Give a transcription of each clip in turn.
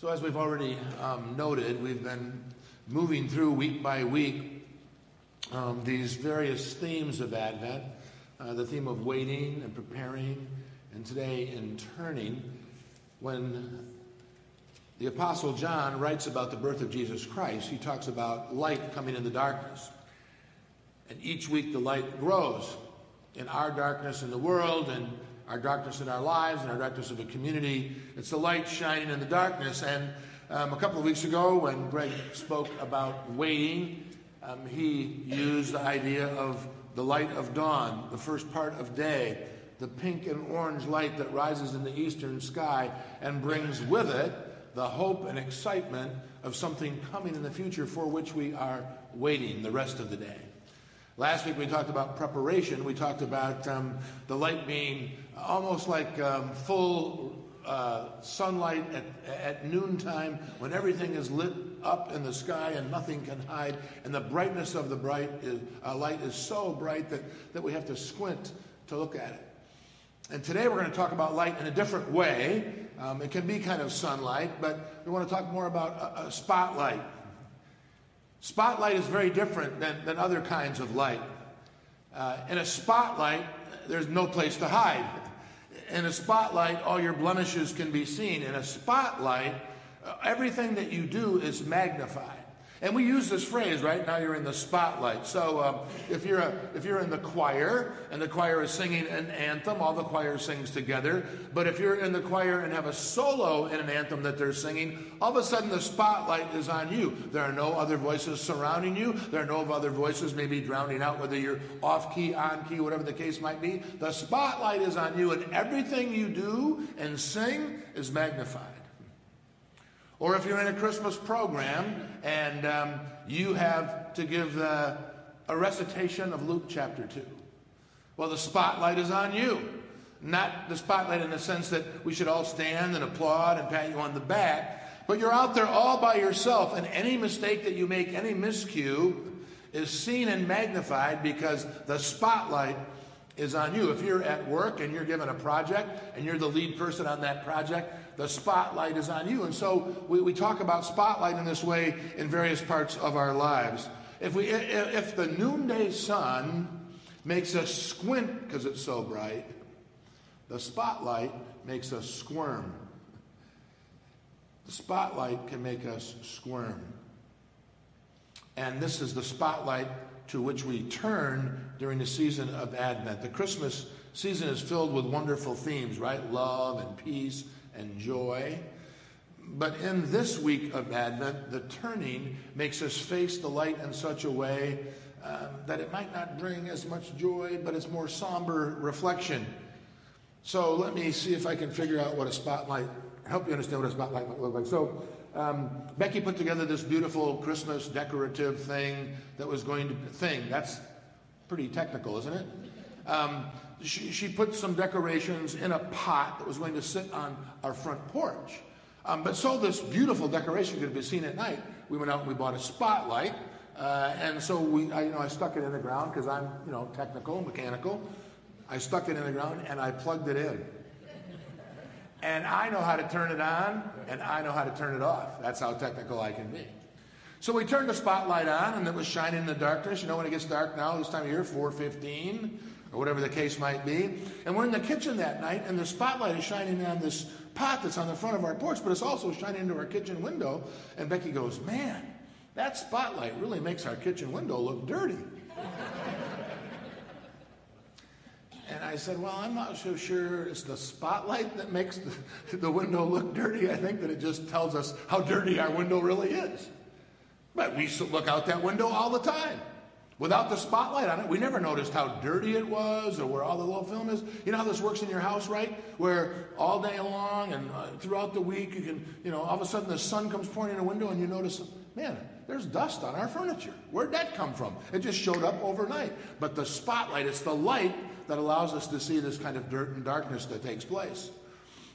So, as we've already um, noted, we've been moving through week by week um, these various themes of Advent uh, the theme of waiting and preparing, and today in turning. When the Apostle John writes about the birth of Jesus Christ, he talks about light coming in the darkness. And each week the light grows in our darkness in the world and our darkness in our lives and our darkness of the community. It's the light shining in the darkness. And um, a couple of weeks ago, when Greg spoke about waiting, um, he used the idea of the light of dawn, the first part of day, the pink and orange light that rises in the eastern sky and brings with it the hope and excitement of something coming in the future for which we are waiting the rest of the day. Last week we talked about preparation. We talked about um, the light being almost like um, full uh, sunlight at, at noontime when everything is lit up in the sky and nothing can hide, and the brightness of the bright is, uh, light is so bright that, that we have to squint to look at it. And today we're going to talk about light in a different way. Um, it can be kind of sunlight, but we want to talk more about a, a spotlight. Spotlight is very different than, than other kinds of light. Uh, in a spotlight, there's no place to hide. In a spotlight, all your blemishes can be seen. In a spotlight, uh, everything that you do is magnified. And we use this phrase, right? Now you're in the spotlight. So um, if, you're a, if you're in the choir and the choir is singing an anthem, all the choir sings together. But if you're in the choir and have a solo in an anthem that they're singing, all of a sudden the spotlight is on you. There are no other voices surrounding you. There are no other voices maybe drowning out whether you're off key, on key, whatever the case might be. The spotlight is on you, and everything you do and sing is magnified. Or if you're in a Christmas program and um, you have to give uh, a recitation of Luke chapter 2. Well, the spotlight is on you. Not the spotlight in the sense that we should all stand and applaud and pat you on the back, but you're out there all by yourself, and any mistake that you make, any miscue, is seen and magnified because the spotlight is on you. If you're at work and you're given a project and you're the lead person on that project, the spotlight is on you. And so we, we talk about spotlight in this way in various parts of our lives. If, we, if the noonday sun makes us squint because it's so bright, the spotlight makes us squirm. The spotlight can make us squirm. And this is the spotlight to which we turn during the season of Advent. The Christmas season is filled with wonderful themes, right? Love and peace and joy. But in this week of Advent, the turning makes us face the light in such a way um, that it might not bring as much joy, but it's more somber reflection. So let me see if I can figure out what a spotlight, help you understand what a spotlight might look like. So um, Becky put together this beautiful Christmas decorative thing that was going to, thing, that's pretty technical, isn't it? Um, she, she put some decorations in a pot that was going to sit on our front porch. Um, but so this beautiful decoration could be seen at night. We went out and we bought a spotlight, uh, and so we, I, you know, I stuck it in the ground because I'm, you know, technical, mechanical. I stuck it in the ground and I plugged it in. And I know how to turn it on, and I know how to turn it off. That's how technical I can be. So we turned the spotlight on, and it was shining in the darkness. You know when it gets dark now, this time of year, 4:15 or whatever the case might be. And we're in the kitchen that night, and the spotlight is shining on this pot that's on the front of our porch, but it's also shining into our kitchen window. And Becky goes, Man, that spotlight really makes our kitchen window look dirty. And I said, Well, I'm not so sure it's the spotlight that makes the, the window look dirty. I think that it just tells us how dirty our window really is. But we look out that window all the time. Without the spotlight on it, we never noticed how dirty it was or where all the little film is. You know how this works in your house, right? Where all day long and uh, throughout the week, you can, you know, all of a sudden the sun comes pouring in a window and you notice, man, there's dust on our furniture. Where'd that come from? It just showed up overnight. But the spotlight, it's the light that allows us to see this kind of dirt and darkness that takes place.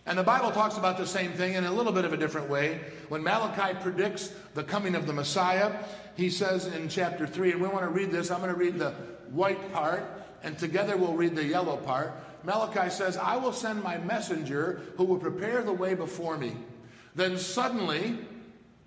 And the Bible talks about the same thing in a little bit of a different way. When Malachi predicts the coming of the Messiah, he says in chapter 3, and we want to read this. I'm going to read the white part, and together we'll read the yellow part. Malachi says, I will send my messenger who will prepare the way before me. Then suddenly,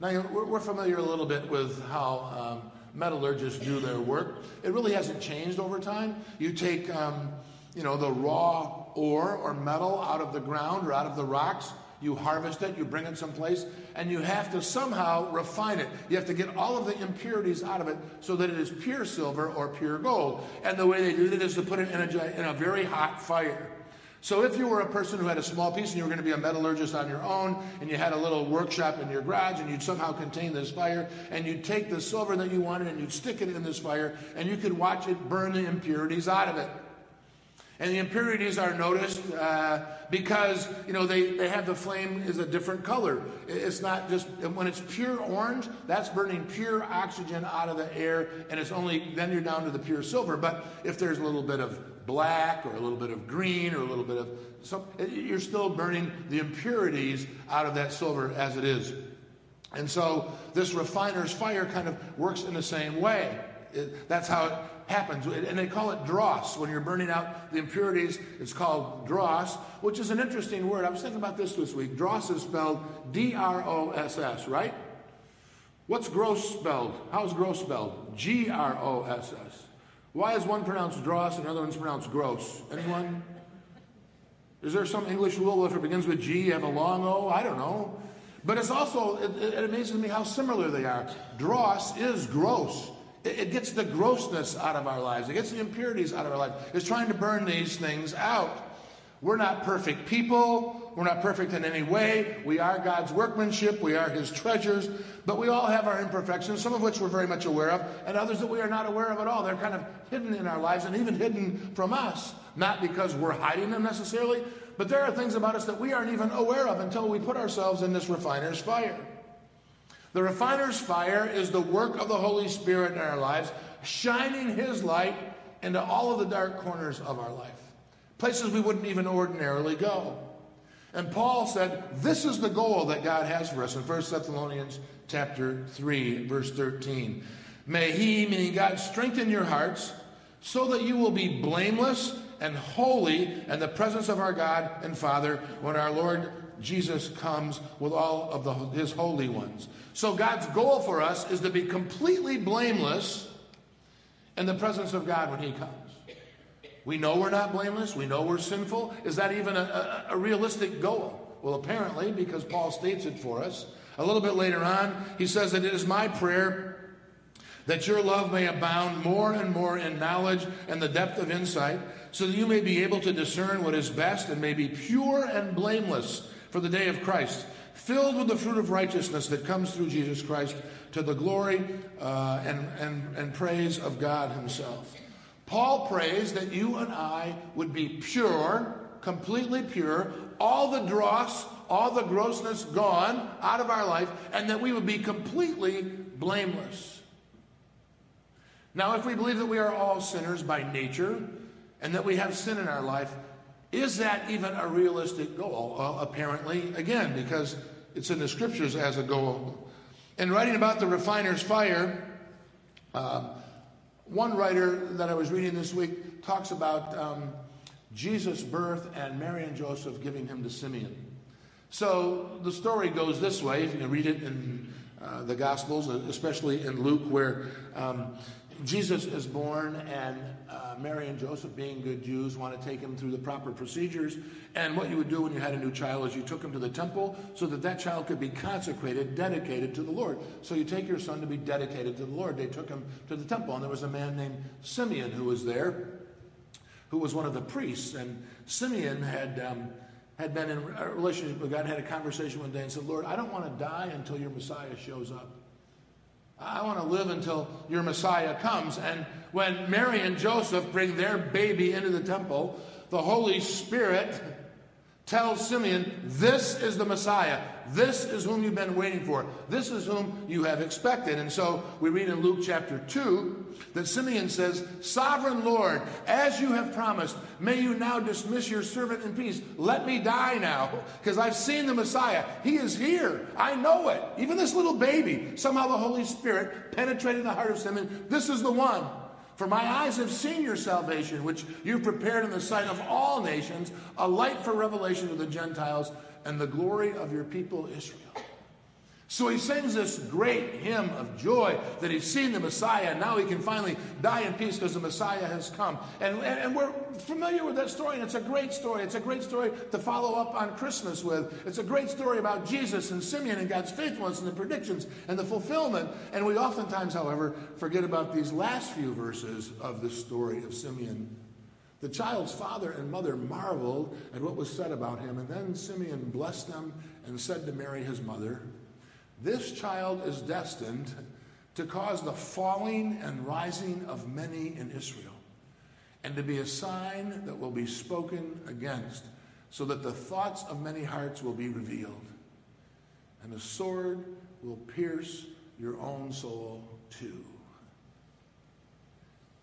Now, we're familiar a little bit with how um, metallurgists do their work. It really hasn't changed over time. You take, um, you know, the raw ore or metal out of the ground or out of the rocks. You harvest it, you bring it someplace, and you have to somehow refine it. You have to get all of the impurities out of it so that it is pure silver or pure gold. And the way they do that is to put it in a, in a very hot fire. So if you were a person who had a small piece and you were going to be a metallurgist on your own and you had a little workshop in your garage and you'd somehow contain this fire and you'd take the silver that you wanted and you'd stick it in this fire and you could watch it burn the impurities out of it. And the impurities are noticed uh, because, you know, they, they have the flame is a different color. It's not just, when it's pure orange, that's burning pure oxygen out of the air, and it's only, then you're down to the pure silver. But if there's a little bit of black or a little bit of green or a little bit of, some, eh, you're still burning the impurities out of that silver as it is. And so this refiner's fire kind of works in the same way. It, that's how it happens. And they call it dross. When you're burning out the impurities, it's called dross, which is an interesting word. I was thinking about this this week. Dross is spelled D R O S S, right? What's gross spelled? How's gross spelled? G R O S S. Why is one pronounced dross and another one's pronounced gross? Anyone? Is there some English rule if it begins with G, you have a long O? I don't know. But it's also, it, it amazes me how similar they are. Dross is gross. It gets the grossness out of our lives. It gets the impurities out of our life. It's trying to burn these things out. We're not perfect people. We're not perfect in any way. We are God's workmanship. We are His treasures. But we all have our imperfections, some of which we're very much aware of, and others that we are not aware of at all. They're kind of hidden in our lives and even hidden from us. Not because we're hiding them necessarily, but there are things about us that we aren't even aware of until we put ourselves in this refiner's fire. The refiner's fire is the work of the Holy Spirit in our lives, shining His light into all of the dark corners of our life, places we wouldn't even ordinarily go. And Paul said, This is the goal that God has for us in 1 Thessalonians chapter 3, verse 13. May He, meaning God, strengthen your hearts so that you will be blameless and holy in the presence of our God and Father when our Lord Jesus comes with all of the, his holy ones. So God's goal for us is to be completely blameless in the presence of God when he comes. We know we're not blameless. We know we're sinful. Is that even a, a, a realistic goal? Well, apparently, because Paul states it for us. A little bit later on, he says that it is my prayer that your love may abound more and more in knowledge and the depth of insight, so that you may be able to discern what is best and may be pure and blameless for the day of Christ, filled with the fruit of righteousness that comes through Jesus Christ to the glory uh, and, and, and praise of God Himself. Paul prays that you and I would be pure, completely pure, all the dross, all the grossness gone out of our life, and that we would be completely blameless. Now, if we believe that we are all sinners by nature and that we have sin in our life, is that even a realistic goal? Well, apparently, again, because it's in the scriptures as a goal. In writing about the refiner's fire, uh, one writer that I was reading this week talks about um, Jesus' birth and Mary and Joseph giving him to Simeon. So the story goes this way, if you read it in uh, the Gospels, especially in Luke, where um, Jesus is born, and uh, Mary and Joseph, being good Jews, want to take him through the proper procedures. And what you would do when you had a new child is you took him to the temple so that that child could be consecrated, dedicated to the Lord. So you take your son to be dedicated to the Lord. They took him to the temple, and there was a man named Simeon who was there, who was one of the priests. And Simeon had. Um, had been in a relationship with God, had a conversation one day and said, Lord, I don't want to die until your Messiah shows up. I want to live until your Messiah comes. And when Mary and Joseph bring their baby into the temple, the Holy Spirit tells Simeon, This is the Messiah. This is whom you've been waiting for. This is whom you have expected. And so we read in Luke chapter 2 that Simeon says, Sovereign Lord, as you have promised, may you now dismiss your servant in peace. Let me die now, because I've seen the Messiah. He is here. I know it. Even this little baby, somehow the Holy Spirit penetrated the heart of Simeon. This is the one. For my eyes have seen your salvation, which you've prepared in the sight of all nations, a light for revelation to the Gentiles and the glory of your people Israel. So he sings this great hymn of joy that he's seen the Messiah, and now he can finally die in peace because the Messiah has come. And, and, and, we're familiar with that story, and it's a great story. It's a great story to follow up on Christmas with. It's a great story about Jesus and Simeon and God's faithfulness and the predictions and the fulfillment. And we oftentimes, however, forget about these last few verses of the story of Simeon. The child's father and mother marveled at what was said about him, and then Simeon blessed them and said to Mary, his mother, this child is destined to cause the falling and rising of many in Israel, and to be a sign that will be spoken against, so that the thoughts of many hearts will be revealed. And a sword will pierce your own soul too.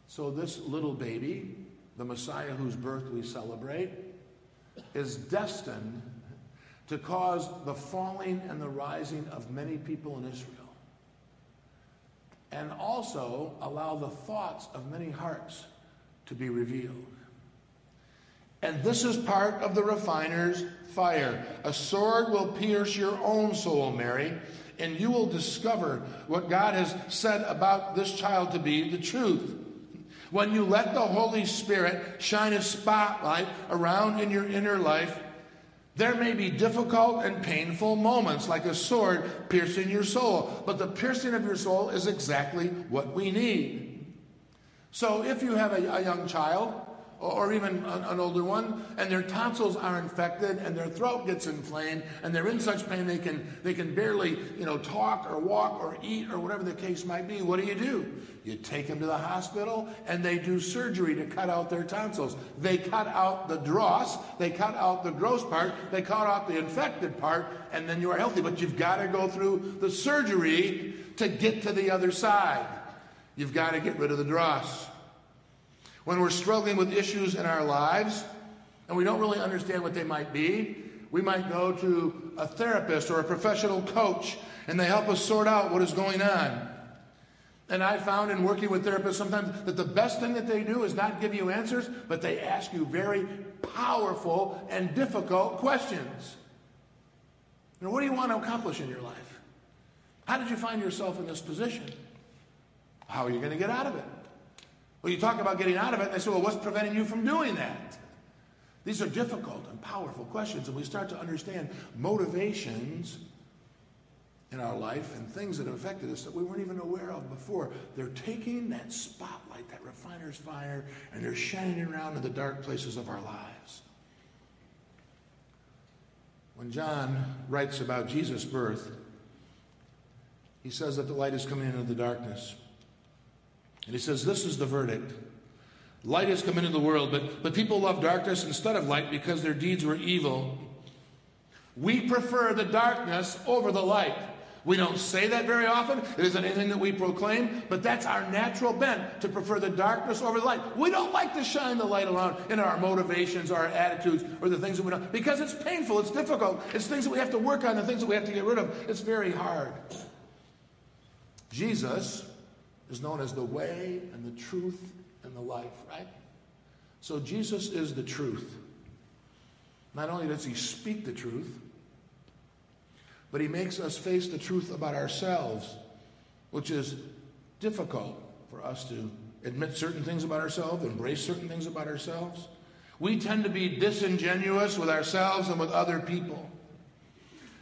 So, this little baby, the Messiah whose birth we celebrate, is destined to cause the falling and the rising of many people in Israel, and also allow the thoughts of many hearts to be revealed. And this is part of the refiner's fire. A sword will pierce your own soul, Mary, and you will discover what God has said about this child to be the truth. When you let the Holy Spirit shine a spotlight around in your inner life, there may be difficult and painful moments, like a sword piercing your soul, but the piercing of your soul is exactly what we need. So if you have a, a young child, or even an, older one, and their tonsils are infected and their throat gets inflamed and they're in such pain they can they can barely you know talk or walk or eat or whatever the case might be. What do you do? You take them to the hospital and they do surgery to cut out their tonsils. They cut out the dross, they cut out the gross part, they cut out the infected part, and then you are healthy. But you've got to go through the surgery to get to the other side. You've got to get rid of the dross when we're struggling with issues in our lives and we don't really understand what they might be, we might go to a therapist or a professional coach and they help us sort out what is going on. And I found in working with therapists sometimes that the best thing that they do is not give you answers, but they ask you very powerful and difficult questions. You know, what do you want to accomplish in your life? How did you find yourself in this position? How are you going to get out of it? Well, you talk about getting out of it, and they say, well, what's preventing you from doing that? These are difficult and powerful questions, and we start to understand motivations in our life and things that have affected us that we weren't even aware of before. They're taking that spotlight, that refiner's fire, and they're shining around in the dark places of our lives. When John writes about Jesus' birth, he says that the light is coming into the darkness. And he says, This is the verdict. Light has come into the world, but, but people love darkness instead of light because their deeds were evil. We prefer the darkness over the light. We don't say that very often. It isn't anything that we proclaim, but that's our natural bent to prefer the darkness over the light. We don't like to shine the light around in our motivations, our attitudes, or the things that we do because it's painful, it's difficult, it's things that we have to work on, the things that we have to get rid of. It's very hard. Jesus is known as the way and the truth and the life, right? So Jesus is the truth. Not only does he speak the truth, but he makes us face the truth about ourselves, which is difficult for us to admit certain things about ourselves, embrace certain things about ourselves. We tend to be disingenuous with ourselves and with other people.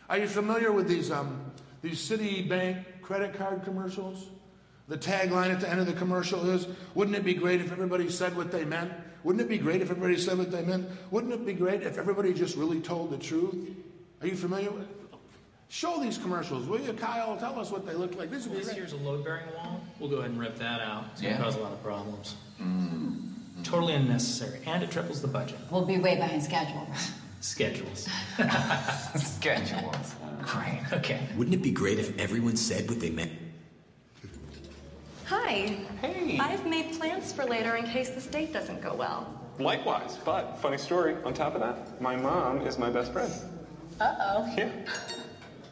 Are you familiar with these, um, these Citibank credit card commercials? The tagline at the end of the commercial is Wouldn't it be great if everybody said what they meant? Wouldn't it be great if everybody said what they meant? Wouldn't it be great if everybody just really told the truth? Are you familiar with Show these commercials, will you, Kyle? Tell us what they look like. This, this here's a load bearing wall. We'll go ahead and rip that out. It's going to cause a lot of problems. Mm-hmm. Totally unnecessary. And it triples the budget. We'll be way behind schedule. Schedules. Schedules. Great. Okay. Wouldn't it be great if everyone said what they meant? Hi. Hey. I've made plans for later in case this date doesn't go well. Likewise, but funny story. On top of that, my mom is my best friend. Uh oh. Yeah.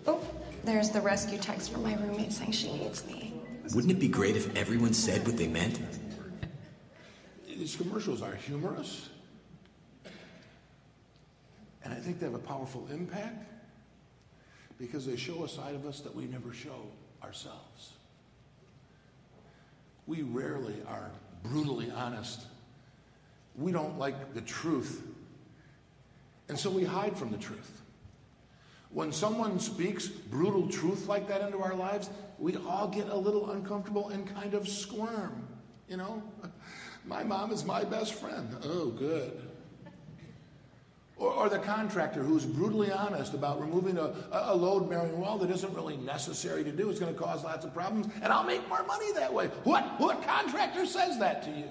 Oh, there's the rescue text from my roommate saying she needs me. Wouldn't it be great if everyone said what they meant? These commercials are humorous, and I think they have a powerful impact because they show a side of us that we never show ourselves. We rarely are brutally honest. We don't like the truth, and so we hide from the truth. When someone speaks brutal truth like that into our lives, we all get a little uncomfortable and kind of squirm, you know? My mom is my best friend. Oh, good. Or, or the contractor who's brutally honest about removing a, a load bearing wall that isn't really necessary to do. It's going to cause lots of problems, and I'll make more money that way. What, what contractor says that to you?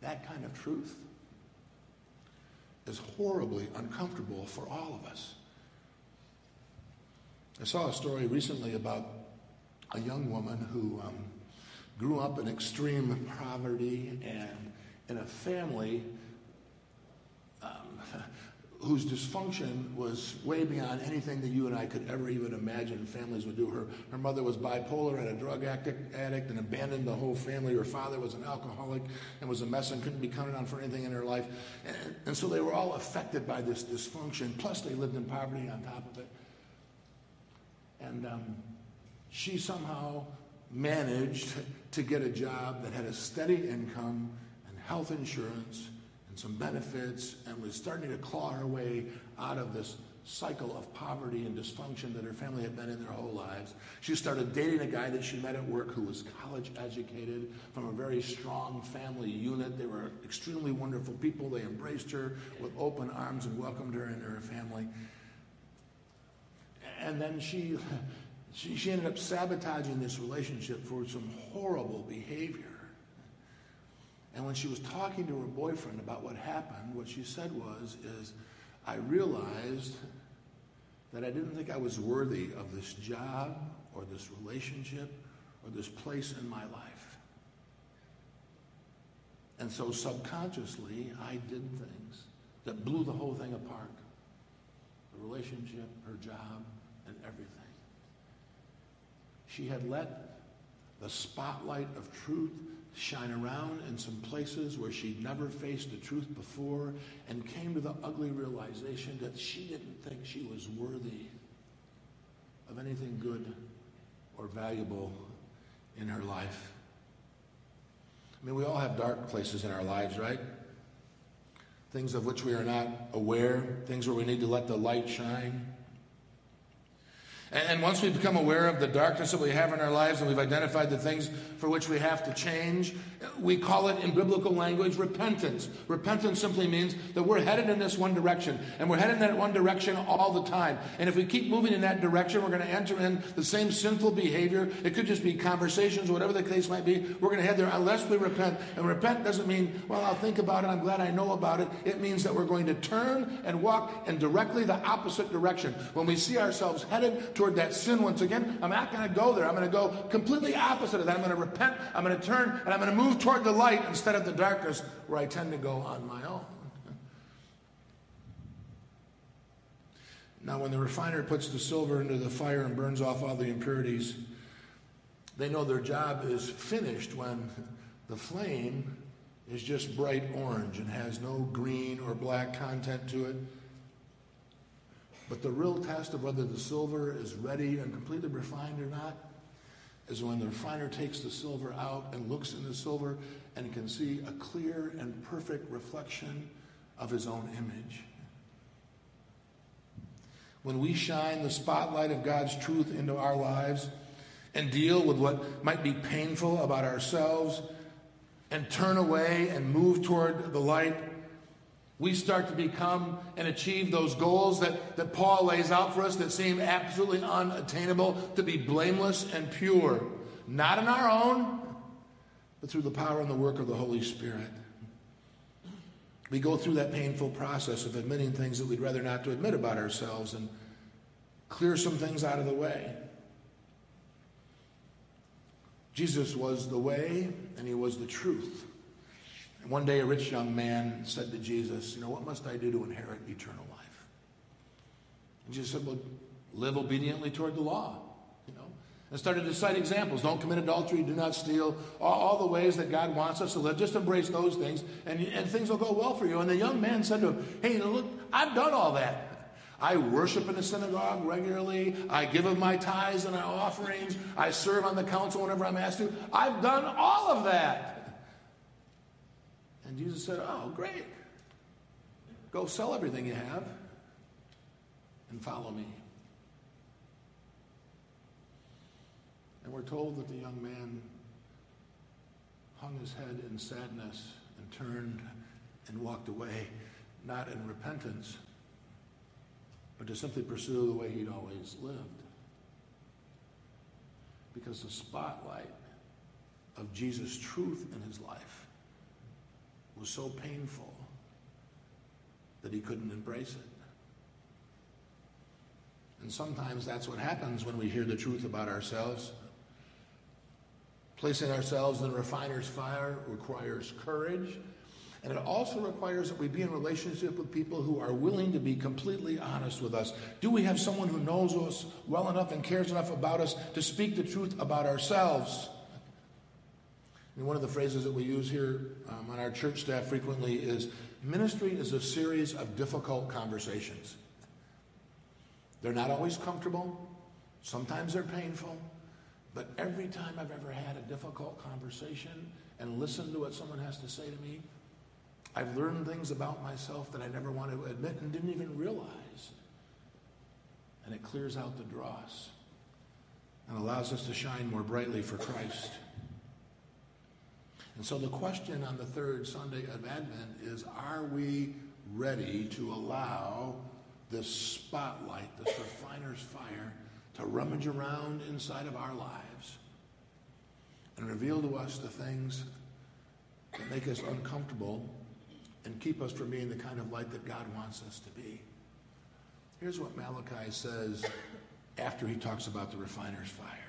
That kind of truth is horribly uncomfortable for all of us. I saw a story recently about a young woman who um, grew up in extreme poverty and in a family whose dysfunction was way beyond anything that you and I could ever even imagine families would do. Her, her mother was bipolar and a drug addict, addict and abandoned the whole family. Her father was an alcoholic and was a mess and couldn't be counted on for anything in her life. And, and so they were all affected by this dysfunction. Plus, they lived in poverty on top of it. And um, she somehow managed to get a job that had a steady income and health insurance some benefits and was starting to claw her way out of this cycle of poverty and dysfunction that her family had been in their whole lives. She started dating a guy that she met at work who was college educated from a very strong family unit. They were extremely wonderful people. They embraced her with open arms and welcomed her into her family. And then she, she, she ended up sabotaging this relationship for some horrible behavior. And when she was talking to her boyfriend about what happened, what she said was, is, I realized that I didn't think I was worthy of this job or this relationship or this place in my life. And so subconsciously, I did things that blew the whole thing apart. The relationship, her job, and everything. She had let the spotlight of truth shine around in some places where she'd never faced the truth before and came to the ugly realization that she didn't think she was worthy of anything good or valuable in her life. I mean, we all have dark places in our lives, right? Things of which we are not aware, things where we need to let the light shine. And once we become aware of the darkness that we have in our lives and we've identified the things for which we have to change, we call it in biblical language repentance. Repentance simply means that we're headed in this one direction, and we're headed in that one direction all the time. And if we keep moving in that direction, we're going to enter in the same sinful behavior. It could just be conversations, whatever the case might be. We're going to head there unless we repent. And repent doesn't mean, well, I'll think about it, I'm glad I know about it. It means that we're going to turn and walk in directly the opposite direction. When we see ourselves headed toward that sin once again, I'm not going to go there. I'm going to go completely opposite of that. I'm going to repent, I'm going to turn, and I'm going to move toward the light instead of the darkness where I tend to go on my own. Now, when the refiner puts the silver into the fire and burns off all the impurities, they know their job is finished when the flame is just bright orange and has no green or black content to it. But the real test of whether the silver is ready and completely refined or not is when the refiner takes the silver out and looks in the silver and can see a clear and perfect reflection of his own image. When we shine the spotlight of God's truth into our lives and deal with what might be painful about ourselves and turn away and move toward the light, we start to become and achieve those goals that, that Paul lays out for us that seem absolutely unattainable to be blameless and pure, not in our own, but through the power and the work of the Holy Spirit. we go through that painful process of admitting things that we'd rather not to admit about ourselves and clear some things out of the way. Jesus was the way and he was the truth. And one day a rich young man said to Jesus, You know, what must I do to inherit eternal life? And Jesus said, Well, live obediently toward the law You know, and started to cite examples. Don't commit adultery, do not steal, all, all, the ways that God wants us to live. Just embrace those things, and, and things will go well for you. And the young man said to him, Hey, look, I've done all that. I worship in the synagogue regularly. I give of my tithes and our offerings. I serve on the council whenever I'm asked to. I've done all of that. And Jesus said, Oh, great. Go sell everything you have and follow me. And we're told that the young man hung his head in sadness and turned and walked away, not in repentance, but to simply pursue the way he'd always lived. Because the spotlight of Jesus' truth in his life was so painful that he couldn't embrace it. And sometimes that's what happens when we hear the truth about ourselves Placing ourselves in the refiner's fire requires courage, and it also requires that we be in relationship with people who are willing to be completely honest with us. Do we have someone who knows us well enough and cares enough about us to speak the truth about ourselves? And one of the phrases that we use here um, on our church staff frequently is ministry is a series of difficult conversations. They're not always comfortable, sometimes they're painful. But every time I've ever had a difficult conversation and listened to what someone has to say to me, I've learned things about myself that I never wanted to admit and didn't even realize. And it clears out the dross and allows us to shine more brightly for Christ. And so the question on the third Sunday of Advent is are we ready to allow this spotlight, this refiner's fire, to rummage around inside of our lives and reveal to us the things that make us uncomfortable and keep us from being the kind of light that God wants us to be. Here's what Malachi says after he talks about the refiner's fire.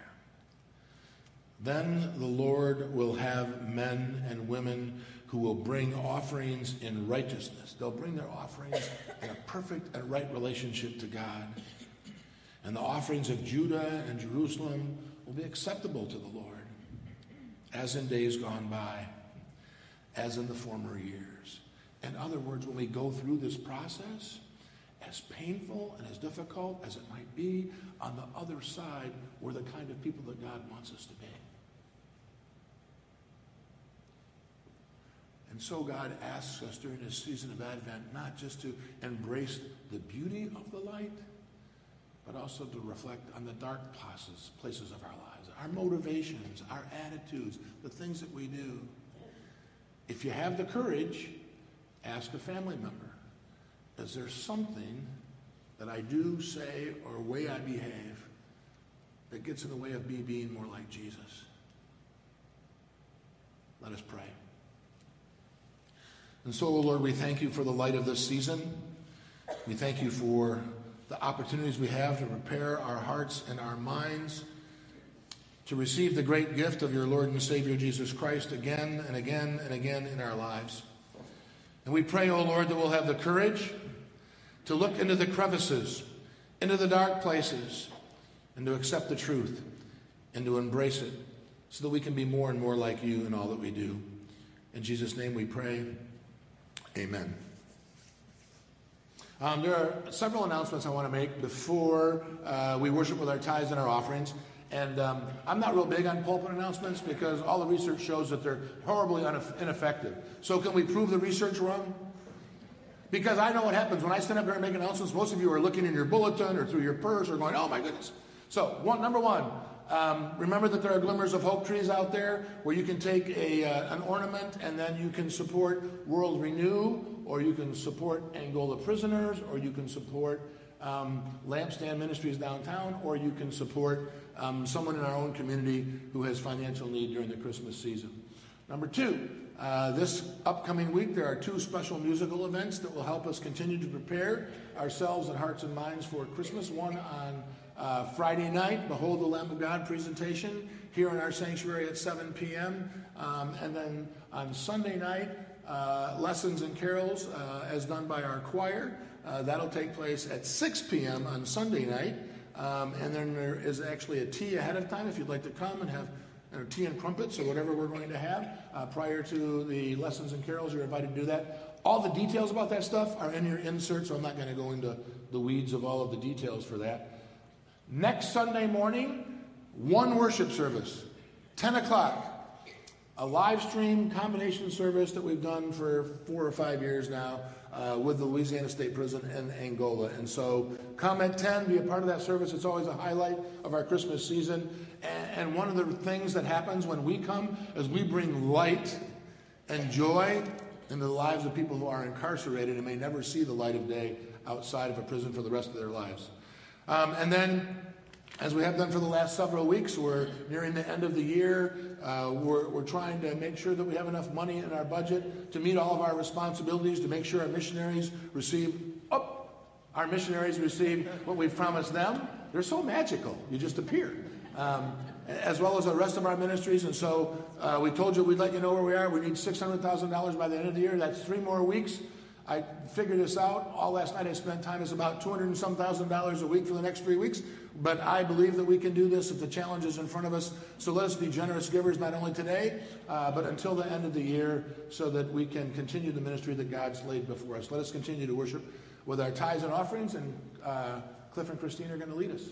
Then the Lord will have men and women who will bring offerings in righteousness. They'll bring their offerings in a perfect and right relationship to God and the offerings of Judah and Jerusalem will be acceptable to the Lord, as in days gone by, as in the former years. In other words, when we go through this process, as painful and as difficult as it might be, on the other side, we're the kind of people that God wants us to be. And so God asks us during this season of Advent not just to embrace the beauty of the light, but also to reflect on the dark places, places of our lives, our motivations, our attitudes, the things that we do. If you have the courage, ask a family member Is there something that I do, say, or way I behave that gets in the way of me being more like Jesus? Let us pray. And so, Lord, we thank you for the light of this season. We thank you for the opportunities we have to prepare our hearts and our minds to receive the great gift of your Lord and Savior Jesus Christ again and again and again in our lives. And we pray, O oh Lord, that we'll have the courage to look into the crevices, into the dark places, and to accept the truth and to embrace it so that we can be more and more like you in all that we do. In Jesus' name we pray. Amen. Um, there are several announcements I want to make before uh, we worship with our tithes and our offerings. And um, I'm not real big on pulpit announcements because all the research shows that they're horribly ineffective. So, can we prove the research wrong? Because I know what happens when I stand up here and make announcements. Most of you are looking in your bulletin or through your purse or going, oh my goodness. So, one, number one, um, remember that there are glimmers of hope trees out there where you can take a, uh, an ornament and then you can support World Renew, or you can support Angola Prisoners, or you can support um, Lampstand Ministries downtown, or you can support um, someone in our own community who has financial need during the Christmas season. Number two, Uh, this upcoming week, there are two special musical events that will help us continue to prepare ourselves and hearts and minds for Christmas. One on uh, Friday night, Behold the Lamb of God presentation here in our sanctuary at 7 p.m. Um, and then on Sunday night, uh, lessons and carols uh, as done by our choir. Uh, that'll take place at 6 p.m. on Sunday night. Um, and then there is actually a tea ahead of time if you'd like to come and have tea and crumpets or whatever we're going to have uh, prior to the lessons and carols. You're invited to do that. All the details about that stuff are in your insert, so I'm not going to go into the weeds of all of the details for that. Next Sunday morning, one worship service, 10 o'clock. A live stream combination service that we've done for four or five years now uh, with the Louisiana State Prison in Angola. And so come at 10, be a part of that service. It's always a highlight of our Christmas season. And, and one of the things that happens when we come is we bring light and joy into the lives of people who are incarcerated and may never see the light of day outside of a prison for the rest of their lives. Um, and then as we have done for the last several weeks, we're nearing the end of the year. Uh, we're, we're trying to make sure that we have enough money in our budget to meet all of our responsibilities, to make sure our missionaries receive, oh, our missionaries receive what we've promised them. They're so magical, you just appear. Um, as well as the rest of our ministries. And so uh, we told you we'd let you know where we are. We need $600,000 by the end of the year. That's three more weeks. I figured this out. All last night I spent time is about 200 and some thousand dollars a week for the next three weeks. But I believe that we can do this if the challenge is in front of us. So let us be generous givers, not only today, uh, but until the end of the year, so that we can continue the ministry that God's laid before us. Let us continue to worship with our tithes and offerings, and uh, Cliff and Christine are going to lead us.